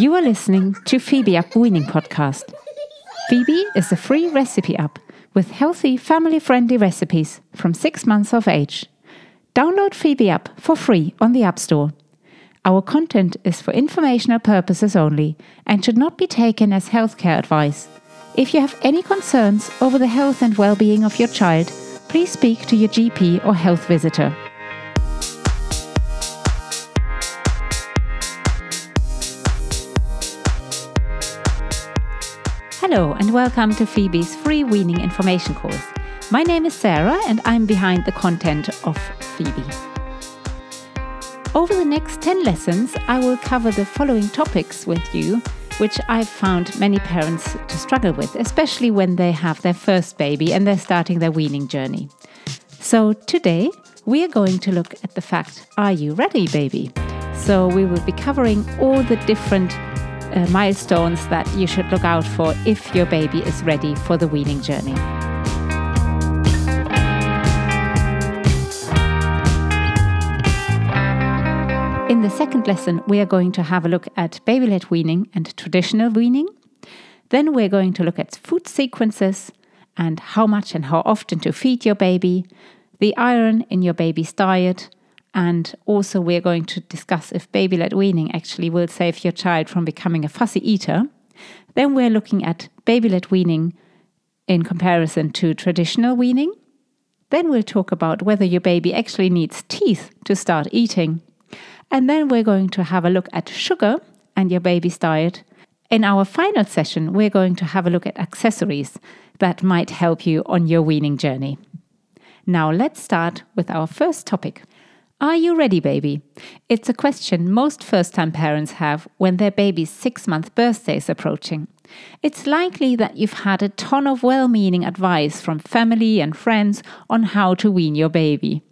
You are listening to Phoebe App Weaning Podcast. Phoebe is a free recipe app with healthy, family friendly recipes from six months of age. Download Phoebe App for free on the App Store. Our content is for informational purposes only and should not be taken as healthcare advice. If you have any concerns over the health and well being of your child, please speak to your GP or health visitor. Hello, and welcome to Phoebe's free weaning information course. My name is Sarah, and I'm behind the content of Phoebe. Over the next 10 lessons, I will cover the following topics with you, which I've found many parents to struggle with, especially when they have their first baby and they're starting their weaning journey. So, today we are going to look at the fact Are you ready, baby? So, we will be covering all the different uh, milestones that you should look out for if your baby is ready for the weaning journey. In the second lesson, we are going to have a look at baby led weaning and traditional weaning. Then we're going to look at food sequences and how much and how often to feed your baby, the iron in your baby's diet, and also, we're going to discuss if baby led weaning actually will save your child from becoming a fussy eater. Then, we're looking at baby led weaning in comparison to traditional weaning. Then, we'll talk about whether your baby actually needs teeth to start eating. And then, we're going to have a look at sugar and your baby's diet. In our final session, we're going to have a look at accessories that might help you on your weaning journey. Now, let's start with our first topic are you ready, baby? It's a question most first time parents have when their baby's six month birthday is approaching. It's likely that you've had a ton of well meaning advice from family and friends on how to wean your baby.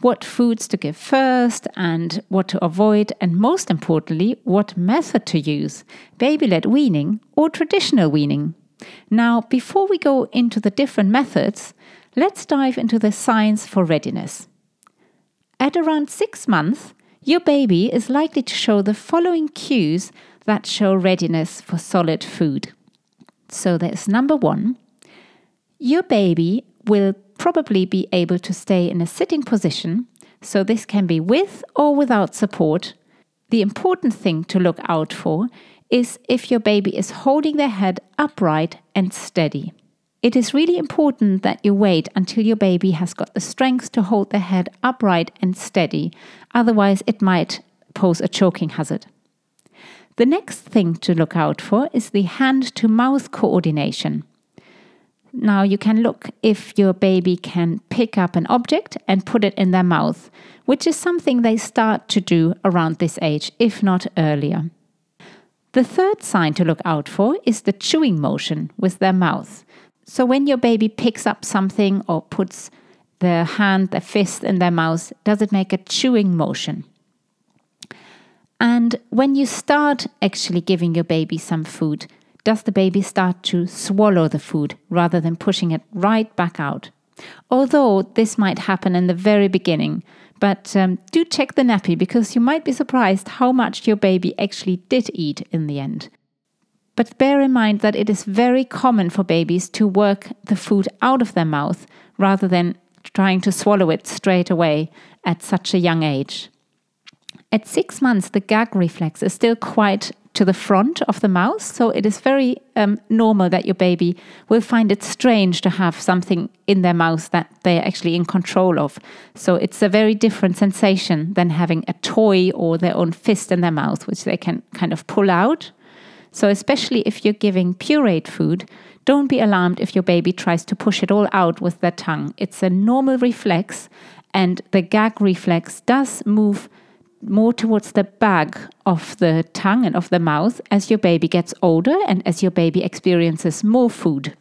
What foods to give first and what to avoid, and most importantly, what method to use baby led weaning or traditional weaning. Now, before we go into the different methods, let's dive into the science for readiness. At around six months, your baby is likely to show the following cues that show readiness for solid food. So there's number one your baby will probably be able to stay in a sitting position, so this can be with or without support. The important thing to look out for is if your baby is holding their head upright and steady. It is really important that you wait until your baby has got the strength to hold their head upright and steady, otherwise, it might pose a choking hazard. The next thing to look out for is the hand to mouth coordination. Now, you can look if your baby can pick up an object and put it in their mouth, which is something they start to do around this age, if not earlier. The third sign to look out for is the chewing motion with their mouth. So when your baby picks up something or puts their hand, their fist in their mouth, does it make a chewing motion? And when you start actually giving your baby some food, does the baby start to swallow the food rather than pushing it right back out? Although this might happen in the very beginning, but um, do check the nappy because you might be surprised how much your baby actually did eat in the end. But bear in mind that it is very common for babies to work the food out of their mouth rather than trying to swallow it straight away at such a young age. At six months, the gag reflex is still quite to the front of the mouth, so it is very um, normal that your baby will find it strange to have something in their mouth that they're actually in control of. So it's a very different sensation than having a toy or their own fist in their mouth, which they can kind of pull out so, especially if you're giving pureed food, don't be alarmed if your baby tries to push it all out with their tongue. It's a normal reflex, and the gag reflex does move more towards the back of the tongue and of the mouth as your baby gets older and as your baby experiences more food.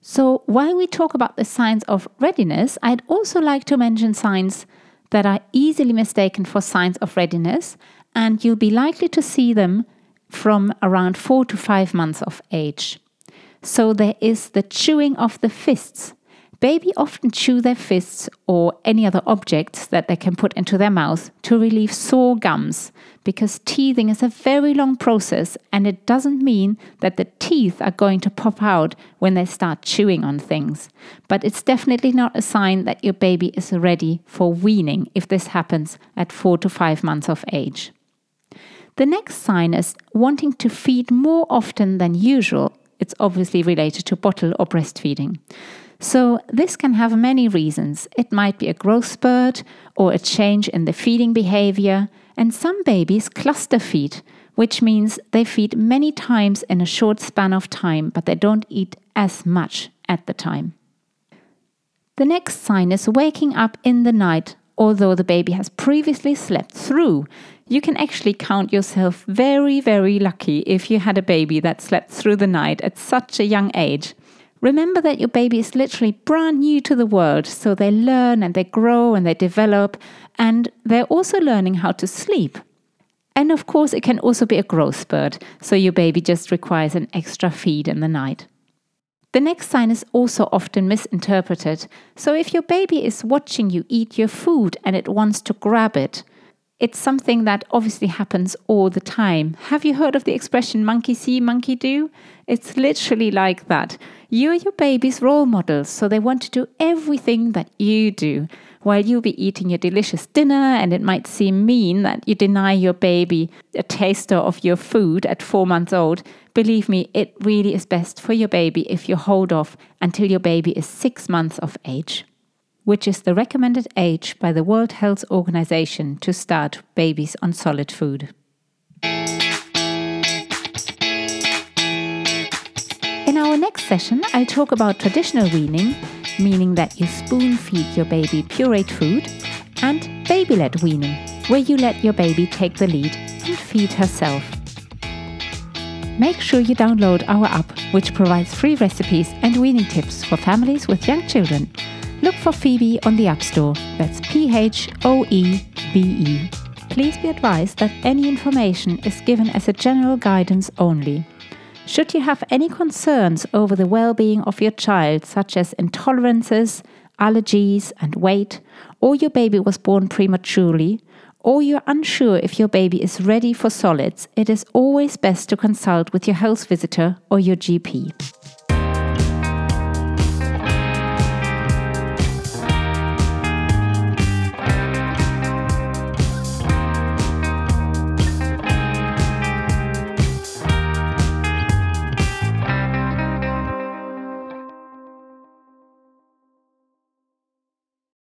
So, while we talk about the signs of readiness, I'd also like to mention signs that are easily mistaken for signs of readiness, and you'll be likely to see them from around four to five months of age. So there is the chewing of the fists. Baby often chew their fists or any other objects that they can put into their mouth to relieve sore gums because teething is a very long process and it doesn't mean that the teeth are going to pop out when they start chewing on things. But it's definitely not a sign that your baby is ready for weaning if this happens at 4 to 5 months of age. The next sign is wanting to feed more often than usual. It's obviously related to bottle or breastfeeding. So, this can have many reasons. It might be a growth spurt or a change in the feeding behavior, and some babies cluster feed, which means they feed many times in a short span of time, but they don't eat as much at the time. The next sign is waking up in the night, although the baby has previously slept through. You can actually count yourself very, very lucky if you had a baby that slept through the night at such a young age. Remember that your baby is literally brand new to the world, so they learn and they grow and they develop, and they're also learning how to sleep. And of course, it can also be a growth spurt, so your baby just requires an extra feed in the night. The next sign is also often misinterpreted. So, if your baby is watching you eat your food and it wants to grab it, it's something that obviously happens all the time. Have you heard of the expression monkey see, monkey do? It's literally like that. You're your baby's role models, so they want to do everything that you do. While you'll be eating your delicious dinner, and it might seem mean that you deny your baby a taster of your food at four months old, believe me, it really is best for your baby if you hold off until your baby is six months of age which is the recommended age by the World Health Organization to start babies on solid food. In our next session, I'll talk about traditional weaning, meaning that you spoon feed your baby pureed food, and baby led weaning, where you let your baby take the lead and feed herself. Make sure you download our app, which provides free recipes and weaning tips for families with young children Look for Phoebe on the App Store. That's P H O E B E. Please be advised that any information is given as a general guidance only. Should you have any concerns over the well being of your child, such as intolerances, allergies, and weight, or your baby was born prematurely, or you're unsure if your baby is ready for solids, it is always best to consult with your health visitor or your GP.